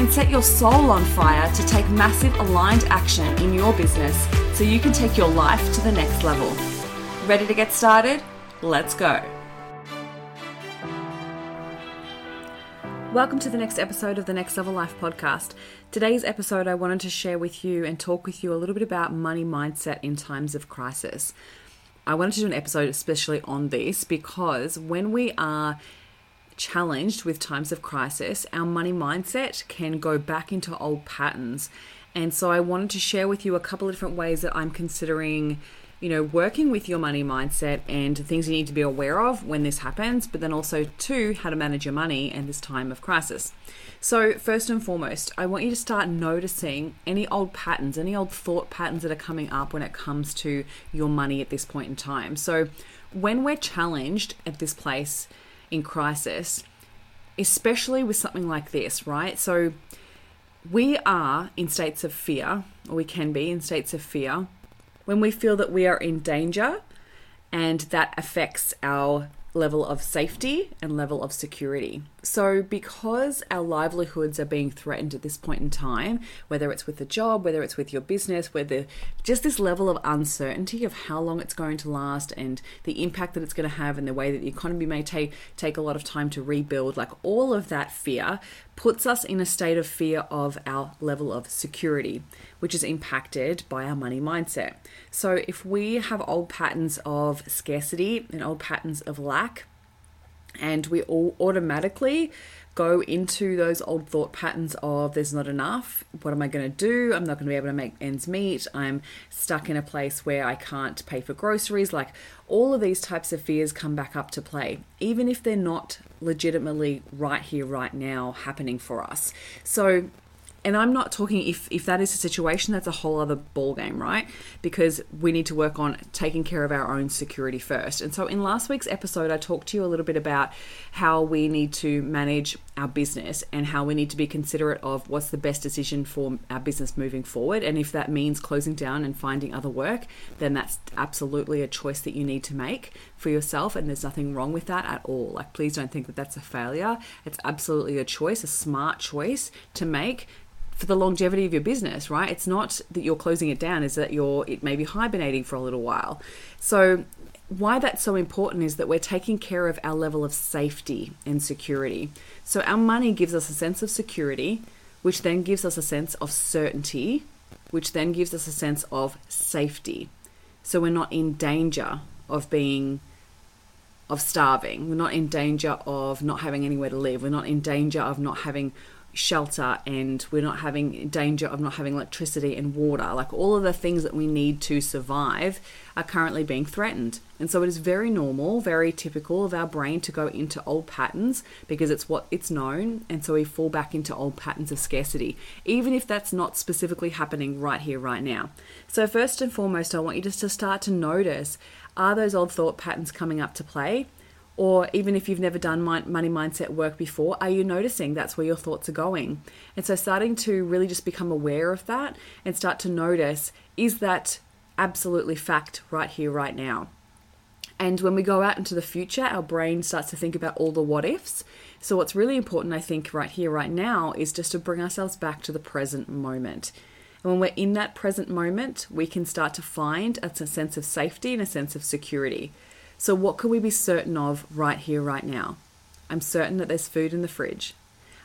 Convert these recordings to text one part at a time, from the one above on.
and set your soul on fire to take massive aligned action in your business so you can take your life to the next level. Ready to get started? Let's go. Welcome to the next episode of the Next Level Life podcast. Today's episode, I wanted to share with you and talk with you a little bit about money mindset in times of crisis. I wanted to do an episode especially on this because when we are challenged with times of crisis, our money mindset can go back into old patterns. And so I wanted to share with you a couple of different ways that I'm considering, you know, working with your money mindset and things you need to be aware of when this happens, but then also, two, how to manage your money in this time of crisis. So, first and foremost, I want you to start noticing any old patterns, any old thought patterns that are coming up when it comes to your money at this point in time. So, when we're challenged at this place, in crisis, especially with something like this, right? So we are in states of fear, or we can be in states of fear, when we feel that we are in danger and that affects our level of safety and level of security. So, because our livelihoods are being threatened at this point in time, whether it's with a job, whether it's with your business, whether just this level of uncertainty of how long it's going to last and the impact that it's going to have and the way that the economy may take take a lot of time to rebuild, like all of that fear puts us in a state of fear of our level of security, which is impacted by our money mindset. So, if we have old patterns of scarcity and old patterns of lack, and we all automatically go into those old thought patterns of there's not enough. What am I going to do? I'm not going to be able to make ends meet. I'm stuck in a place where I can't pay for groceries. Like all of these types of fears come back up to play, even if they're not legitimately right here, right now happening for us. So and I'm not talking if if that is a situation, that's a whole other ball game, right? Because we need to work on taking care of our own security first. And so in last week's episode, I talked to you a little bit about how we need to manage our business and how we need to be considerate of what's the best decision for our business moving forward. And if that means closing down and finding other work, then that's absolutely a choice that you need to make for yourself. And there's nothing wrong with that at all. Like, please don't think that that's a failure. It's absolutely a choice, a smart choice to make for the longevity of your business, right? It's not that you're closing it down, is that you're it may be hibernating for a little while. So why that's so important is that we're taking care of our level of safety and security. So our money gives us a sense of security, which then gives us a sense of certainty, which then gives us a sense of safety. So we're not in danger of being of starving. We're not in danger of not having anywhere to live. We're not in danger of not having shelter and we're not having danger of not having electricity and water. Like all of the things that we need to survive are currently being threatened. And so it is very normal, very typical of our brain to go into old patterns because it's what it's known. And so we fall back into old patterns of scarcity, even if that's not specifically happening right here, right now. So, first and foremost, I want you just to start to notice are those old thought patterns coming up to play? Or even if you've never done money mindset work before, are you noticing that's where your thoughts are going? And so, starting to really just become aware of that and start to notice is that absolutely fact right here, right now? And when we go out into the future, our brain starts to think about all the what ifs. So, what's really important, I think, right here, right now, is just to bring ourselves back to the present moment. And when we're in that present moment, we can start to find a sense of safety and a sense of security. So, what can we be certain of right here, right now? I'm certain that there's food in the fridge.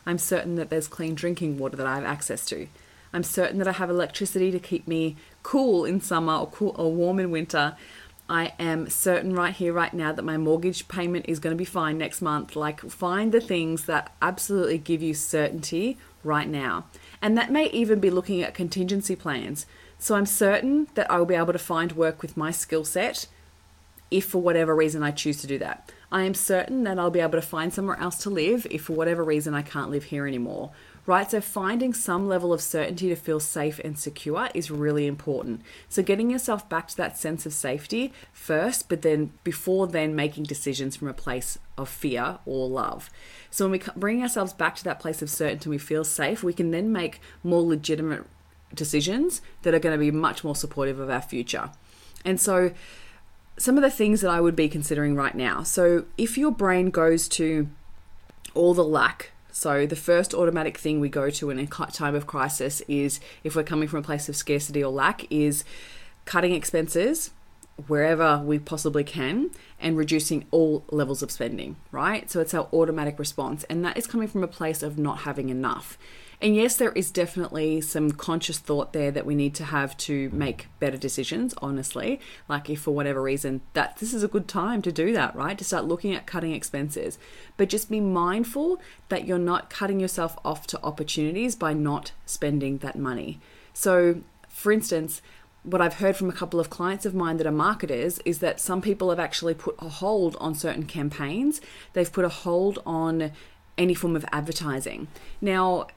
I'm certain that there's clean drinking water that I have access to. I'm certain that I have electricity to keep me cool in summer or cool or warm in winter. I am certain right here, right now, that my mortgage payment is going to be fine next month. Like, find the things that absolutely give you certainty right now. And that may even be looking at contingency plans. So, I'm certain that I will be able to find work with my skill set if for whatever reason I choose to do that. I am certain that I'll be able to find somewhere else to live if for whatever reason I can't live here anymore. right? So finding some level of certainty to feel safe and secure is really important. So getting yourself back to that sense of safety first, but then before then making decisions from a place of fear or love. So when we bring ourselves back to that place of certainty, we feel safe, we can then make more legitimate decisions that are going to be much more supportive of our future. And so some of the things that I would be considering right now. So if your brain goes to all the lack so, the first automatic thing we go to in a time of crisis is if we're coming from a place of scarcity or lack, is cutting expenses wherever we possibly can and reducing all levels of spending, right? So, it's our automatic response. And that is coming from a place of not having enough. And yes, there is definitely some conscious thought there that we need to have to make better decisions, honestly. Like if for whatever reason that this is a good time to do that, right? To start looking at cutting expenses. But just be mindful that you're not cutting yourself off to opportunities by not spending that money. So, for instance, what I've heard from a couple of clients of mine that are marketers is that some people have actually put a hold on certain campaigns. They've put a hold on any form of advertising. Now,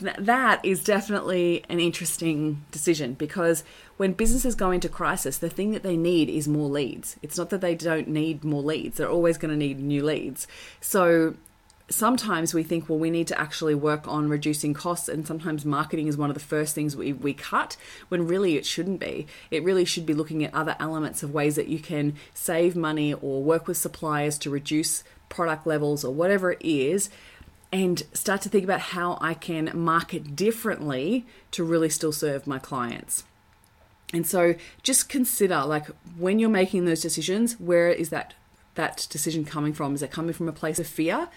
that is definitely an interesting decision because when businesses go into crisis, the thing that they need is more leads. It's not that they don't need more leads, they're always going to need new leads. So sometimes we think, well, we need to actually work on reducing costs, and sometimes marketing is one of the first things we, we cut when really it shouldn't be. It really should be looking at other elements of ways that you can save money or work with suppliers to reduce product levels or whatever it is and start to think about how I can market differently to really still serve my clients. And so just consider like when you're making those decisions, where is that that decision coming from? Is it coming from a place of fear?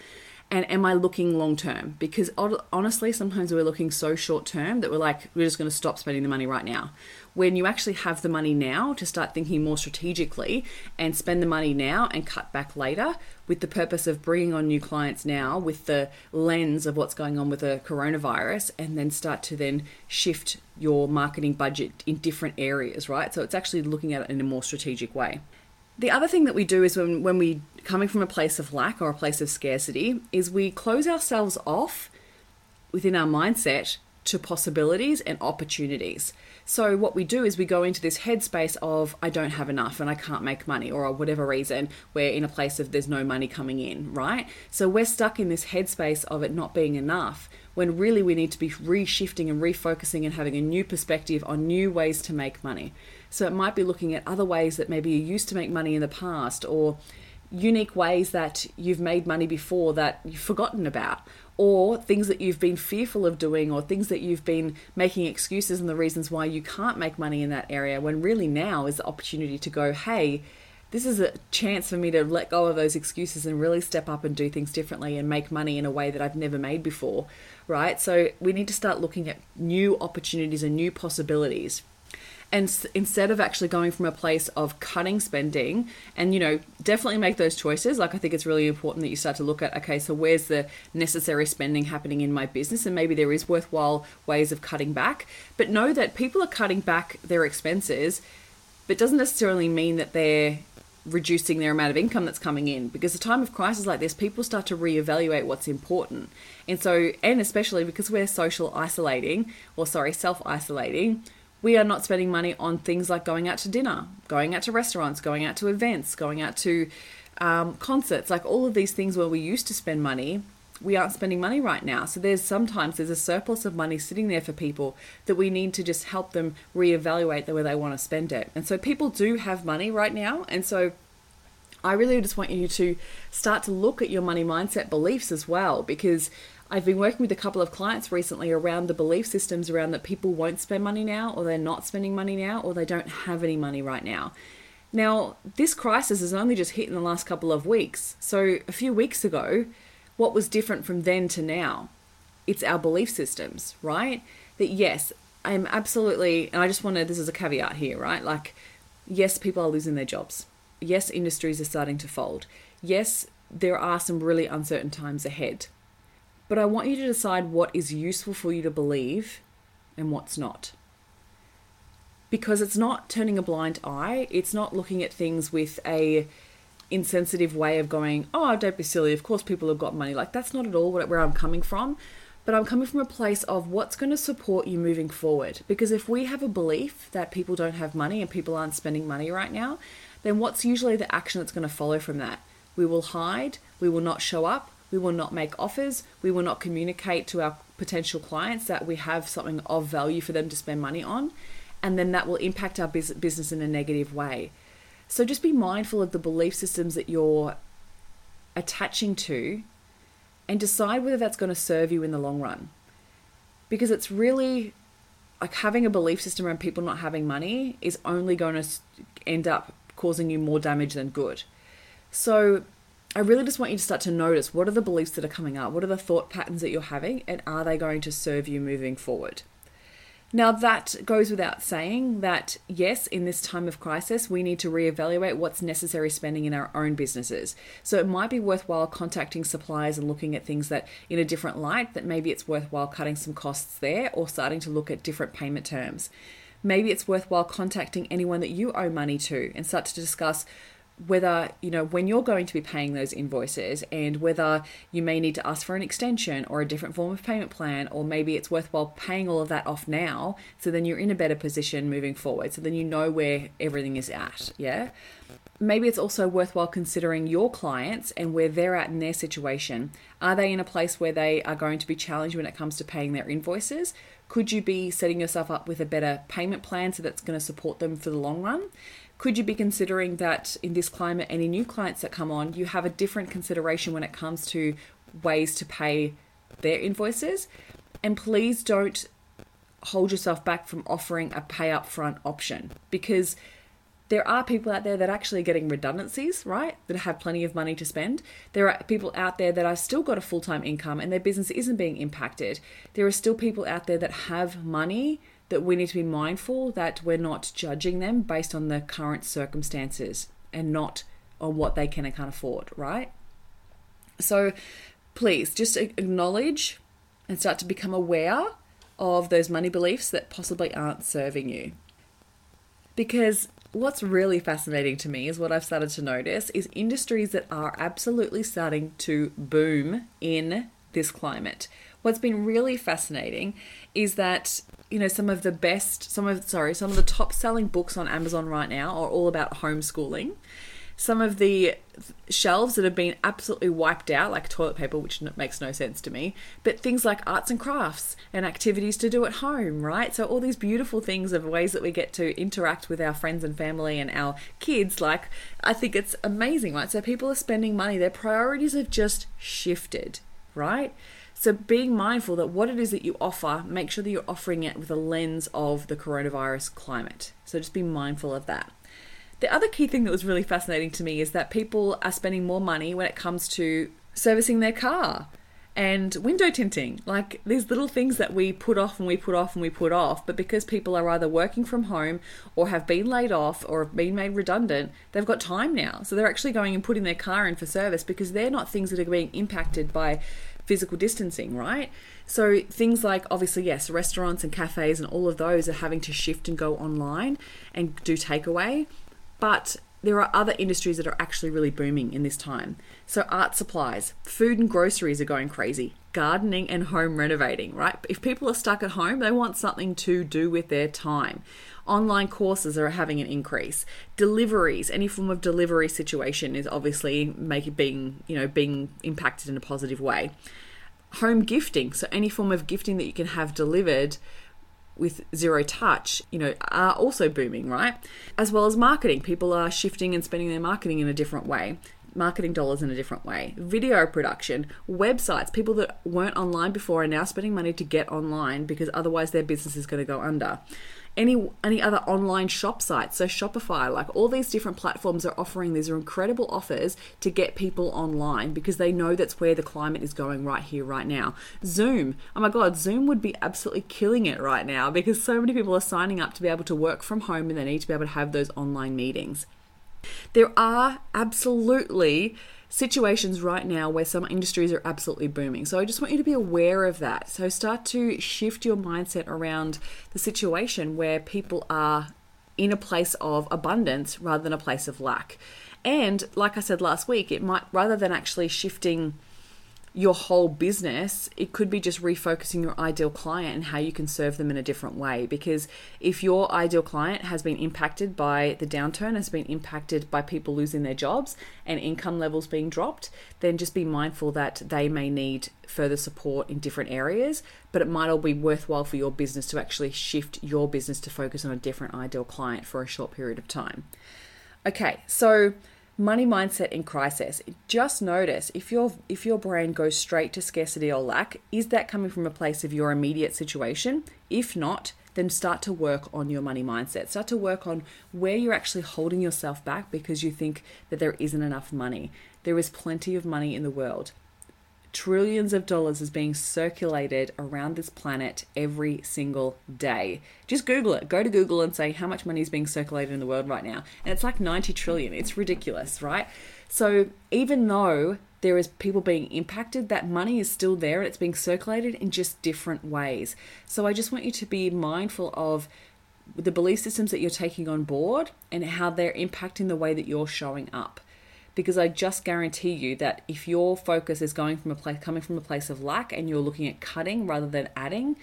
And am I looking long term? Because honestly, sometimes we're looking so short term that we're like, we're just going to stop spending the money right now. When you actually have the money now to start thinking more strategically and spend the money now and cut back later with the purpose of bringing on new clients now with the lens of what's going on with the coronavirus and then start to then shift your marketing budget in different areas, right? So it's actually looking at it in a more strategic way. The other thing that we do is when, when we coming from a place of lack or a place of scarcity is we close ourselves off within our mindset to possibilities and opportunities. So what we do is we go into this headspace of I don't have enough and I can't make money or whatever reason we're in a place of there's no money coming in, right? So we're stuck in this headspace of it not being enough when really we need to be reshifting and refocusing and having a new perspective on new ways to make money. So it might be looking at other ways that maybe you used to make money in the past or unique ways that you've made money before that you've forgotten about or things that you've been fearful of doing or things that you've been making excuses and the reasons why you can't make money in that area when really now is the opportunity to go hey this is a chance for me to let go of those excuses and really step up and do things differently and make money in a way that I've never made before, right? So we need to start looking at new opportunities and new possibilities and instead of actually going from a place of cutting spending and you know definitely make those choices like i think it's really important that you start to look at okay so where's the necessary spending happening in my business? And maybe there is worthwhile ways of cutting back. But know that people are cutting back their expenses but doesn't necessarily mean that they're reducing their amount of income that's coming in. Because a time of crisis like this people start to reevaluate what's important. And so and especially because we're social isolating or sorry self isolating we are not spending money on things like going out to dinner, going out to restaurants, going out to events, going out to um, concerts, like all of these things where we used to spend money. We aren't spending money right now. So there's sometimes there's a surplus of money sitting there for people that we need to just help them reevaluate the way they want to spend it. And so people do have money right now. And so I really just want you to start to look at your money mindset beliefs as well because I've been working with a couple of clients recently around the belief systems around that people won't spend money now, or they're not spending money now, or they don't have any money right now. Now, this crisis has only just hit in the last couple of weeks. So, a few weeks ago, what was different from then to now? It's our belief systems, right? That yes, I am absolutely, and I just want to, this is a caveat here, right? Like, yes, people are losing their jobs. Yes, industries are starting to fold. Yes, there are some really uncertain times ahead. But I want you to decide what is useful for you to believe and what's not. Because it's not turning a blind eye, it's not looking at things with a insensitive way of going, "Oh, don't be silly. Of course people have got money." Like that's not at all where I'm coming from. but I'm coming from a place of what's going to support you moving forward. Because if we have a belief that people don't have money and people aren't spending money right now, then what's usually the action that's going to follow from that? We will hide, we will not show up, we will not make offers, we will not communicate to our potential clients that we have something of value for them to spend money on, and then that will impact our business in a negative way. So just be mindful of the belief systems that you're attaching to and decide whether that's going to serve you in the long run. Because it's really like having a belief system around people not having money is only going to end up causing you more damage than good. So I really just want you to start to notice what are the beliefs that are coming up, what are the thought patterns that you're having, and are they going to serve you moving forward? Now, that goes without saying that, yes, in this time of crisis, we need to reevaluate what's necessary spending in our own businesses. So it might be worthwhile contacting suppliers and looking at things that in a different light, that maybe it's worthwhile cutting some costs there or starting to look at different payment terms. Maybe it's worthwhile contacting anyone that you owe money to and start to discuss whether you know when you're going to be paying those invoices and whether you may need to ask for an extension or a different form of payment plan or maybe it's worthwhile paying all of that off now so then you're in a better position moving forward so then you know where everything is at yeah? Maybe it's also worthwhile considering your clients and where they're at in their situation. Are they in a place where they are going to be challenged when it comes to paying their invoices? Could you be setting yourself up with a better payment plan so that's going to support them for the long run could you be considering that in this climate, any new clients that come on, you have a different consideration when it comes to ways to pay their invoices? And please don't hold yourself back from offering a pay up front option because there are people out there that are actually getting redundancies, right? That have plenty of money to spend. There are people out there that are still got a full time income and their business isn't being impacted. There are still people out there that have money that we need to be mindful that we're not judging them based on the current circumstances and not on what they can and can't afford, right? So please just acknowledge and start to become aware of those money beliefs that possibly aren't serving you. Because what's really fascinating to me is what I've started to notice is industries that are absolutely starting to boom in this climate. What's been really fascinating is that you know some of the best some of sorry some of the top selling books on amazon right now are all about homeschooling. Some of the shelves that have been absolutely wiped out like toilet paper which makes no sense to me but things like arts and crafts and activities to do at home right? So all these beautiful things of ways that we get to interact with our friends and family and our kids like i think it's amazing right? So people are spending money. Their priorities have just shifted right so being mindful that what it is that you offer, make sure that you're offering it with a lens of the coronavirus climate. So just be mindful of that. The other key thing that was really fascinating to me is that people are spending more money when it comes to servicing their car and window tinting. Like these little things that we put off and we put off and we put off, but because people are either working from home or have been laid off or have been made redundant, they've got time now. So they're actually going and putting their car in for service because they're not things that are being impacted by physical distancing, right? So things like obviously yes, restaurants and cafes and all of those are having to shift and go online and do takeaway, but there are other industries that are actually really booming in this time. So art supplies, food and groceries are going crazy, gardening and home renovating, right? If people are stuck at home, they want something to do with their time. Online courses are having an increase. Deliveries, any form of delivery situation is obviously making being, you know, being impacted in a positive way home gifting, so any form of gifting that you can have delivered with zero touch, you know, are also booming, right? As well as marketing. People are shifting and spending their marketing in a different way, marketing dollars in a different way. Video production, websites, people that weren't online before are now spending money to get online because otherwise their business is going to go under. Any any other online shop sites so shopify like all these different platforms are offering these are incredible offers to get people online because they know that's where the climate is going right here right now. Zoom oh my god zoom would be absolutely killing it right now because so many people are signing up to be able to work from home and they need to be able to have those online meetings there are absolutely situations right now where some industries are absolutely booming. So I just want you to be aware of that. So start to shift your mindset around the situation where people are in a place of abundance rather than a place of lack. And like I said last week, it might rather than actually shifting your whole business, it could be just refocusing your ideal client and how you can serve them in a different way. Because if your ideal client has been impacted by the downturn, has been impacted by people losing their jobs and income levels being dropped, then just be mindful that they may need further support in different areas. But it might all be worthwhile for your business to actually shift your business to focus on a different ideal client for a short period of time. Okay, so money mindset in crisis. Just notice if your if your brain goes straight to scarcity or lack is that coming from a place of your immediate situation? If not then start to work on your money mindset. Start to work on where you're actually holding yourself back because you think that there isn't enough money. There is plenty of money in the world trillions of dollars is being circulated around this planet every single day. Just Google it. Go to Google and say how much money is being circulated in the world right now. And it's like 90 trillion. It's ridiculous, right? So even though there is people being impacted, that money is still there and it's being circulated in just different ways. So I just want you to be mindful of the belief systems that you're taking on board and how they're impacting the way that you're showing up because I just guarantee you that if your focus is going from a place coming from a place of lack and you're looking at cutting rather than adding,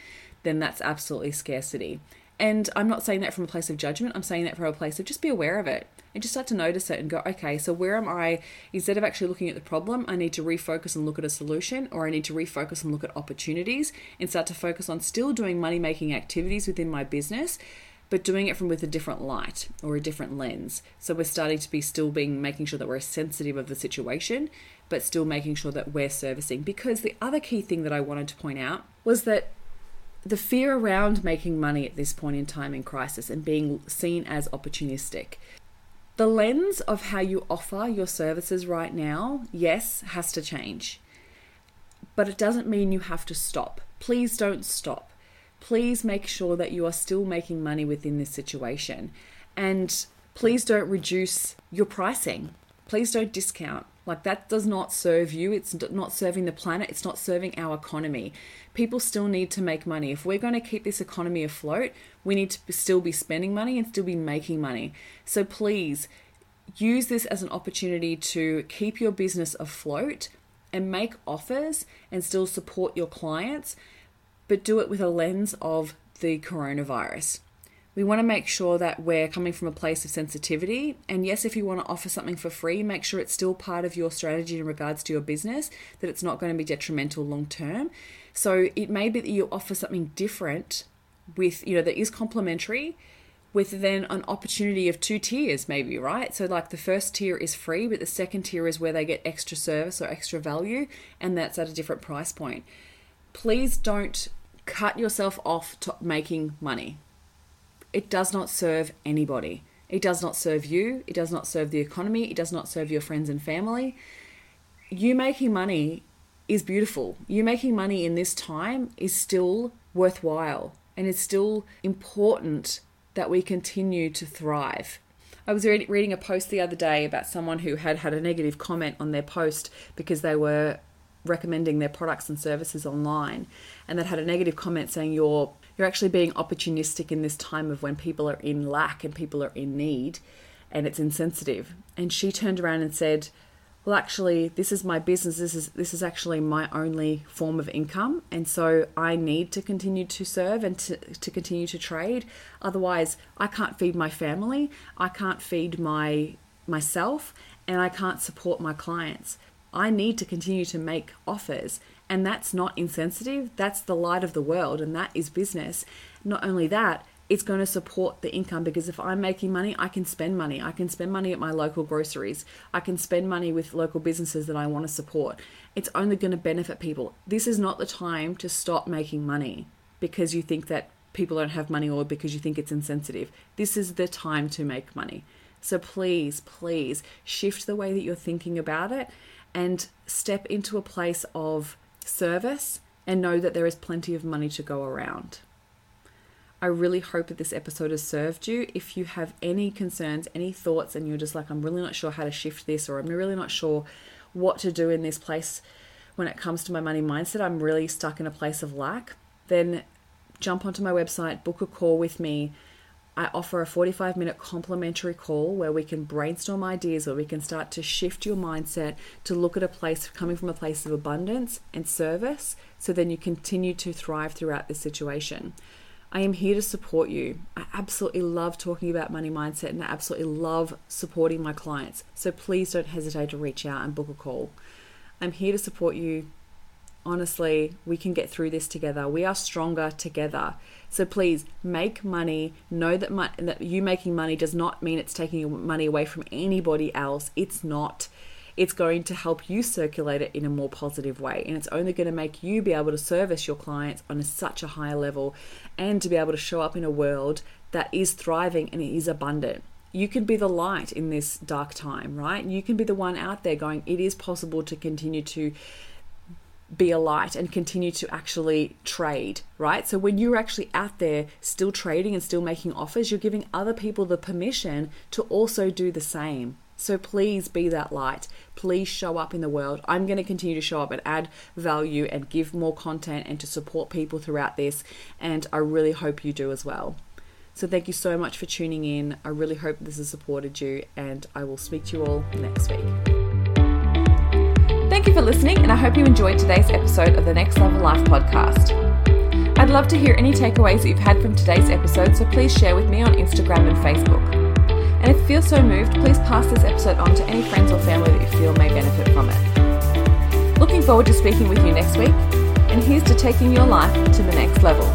then that's absolutely scarcity. And I'm not saying that from a place of judgment, I'm saying that from a place of just be aware of it and just start to notice it and go, okay, so where am I? Instead of actually looking at the problem, I need to refocus and look at a solution, or I need to refocus and look at opportunities and start to focus on still doing money making activities within my business but doing it from with a different light or a different lens. So we're starting to be still being making sure that we're sensitive of the situation, but still making sure that we're servicing. Because the other key thing that I wanted to point out was that the fear around making money at this point in time in crisis and being seen as opportunistic. The lens of how you offer your services right now, yes, has to change. But it doesn't mean you have to stop. Please don't stop please make sure that you are still making money within this situation. And please don't reduce your pricing. Please don't discount. Like that does not serve you. It's not serving the planet. It's not serving our economy. People still need to make money. If we're going to keep this economy afloat, we need to still be spending money and still be making money. So please use this as an opportunity to keep your business afloat and make offers and still support your clients but do it with a lens of the coronavirus. We want to make sure that we're coming from a place of sensitivity. And yes, if you want to offer something for free, make sure it's still part of your strategy in regards to your business, that it's not going to be detrimental long term. So it may be that you offer something different with, you know, that is complementary with then an opportunity of two tiers, maybe, right? So, like the first tier is free, but the second tier is where they get extra service or extra value, and that's at a different price point. Please don't cut yourself off to making money. It does not serve anybody. It does not serve you. It does not serve the economy. It does not serve your friends and family. You making money is beautiful. You making money in this time is still worthwhile and it's still important that we continue to thrive. I was reading a post the other day about someone who had had a negative comment on their post because they were recommending their products and services online and that had a negative comment saying you're you're actually being opportunistic in this time of when people are in lack and people are in need and it's insensitive. And she turned around and said well actually this is my business. This is this is actually my only form of income and so I need to continue to serve and to, to continue to trade. Otherwise I can't feed my family. I can't feed my myself and I can't support my clients I need to continue to make offers. And that's not insensitive, that's the light of the world, and that is business. Not only that, it's going to support the income because if I'm making money, I can spend money. I can spend money at my local groceries. I can spend money with local businesses that I want to support. It's only going to benefit people. This is not the time to stop making money because you think that people don't have money or because you think it's insensitive. This is the time to make money. So please, please shift the way that you're thinking about it and step into a place of service and know that there is plenty of money to go around. I really hope that this episode has served you. If you have any concerns, any thoughts, and you're just like, I'm really not sure how to shift this, or I'm really not sure what to do in this place when it comes to my money mindset, I'm really stuck in a place of lack, then jump onto my website, book a call with me I offer a 45 minute complimentary call where we can brainstorm ideas, where we can start to shift your mindset to look at a place coming from a place of abundance and service so then you continue to thrive throughout this situation. I am here to support you. I absolutely love talking about money mindset and I absolutely love supporting my clients. So please don't hesitate to reach out and book a call. I'm here to support you honestly, we can get through this together. We are stronger together. So please make money. Know that, my, that you making money does not mean it's taking your money away from anybody else. It's not. It's going to help you circulate it in a more positive way. And it's only going to make you be able to service your clients on a, such a higher level and to be able to show up in a world that is thriving and is abundant you can be the light in this dark time, right? You can be the one out there going, it is possible to continue to be a light and continue to actually trade, right? So when you're actually out there still trading and still making offers, you're giving other people the permission to also do the same. So please be that light. Please show up in the world. I'm going to continue to show up and add value and give more content and to support people throughout this. And I really hope you do as well. So thank you so much for tuning in. I really hope this has supported you, and I will speak to you all next week. Thank you for listening, and I hope you enjoyed today's episode of the Next Level Life podcast. I'd love to hear any takeaways that you've had from today's episode, so please share with me on Instagram and Facebook. And if you feel so moved, please pass this episode on to any friends or family that you feel may benefit from it. Looking forward to speaking with you next week, and here's to taking your life to the next level.